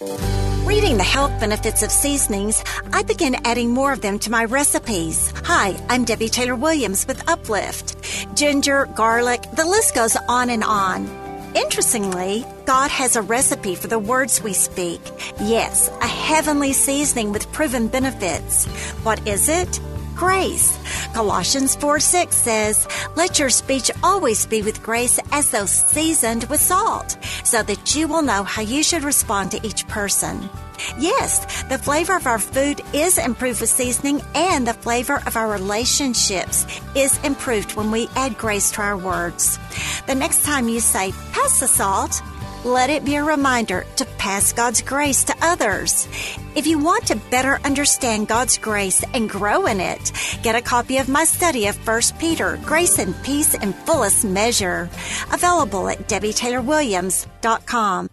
Reading the health benefits of seasonings, I began adding more of them to my recipes. Hi, I'm Debbie Taylor Williams with Uplift. Ginger, garlic, the list goes on and on. Interestingly, God has a recipe for the words we speak. Yes, a heavenly seasoning with proven benefits. What is it? Grace. Colossians 4 6 says, Let your speech always be with grace as though seasoned with salt, so that you will know how you should respond to each person. Yes, the flavor of our food is improved with seasoning, and the flavor of our relationships is improved when we add grace to our words. The next time you say, pass the salt, let it be a reminder to pass God's grace to others. If you want to better understand God's grace and grow in it, get a copy of my study of 1 Peter, Grace and Peace in Fullest Measure, available at debbietaylorwilliams.com.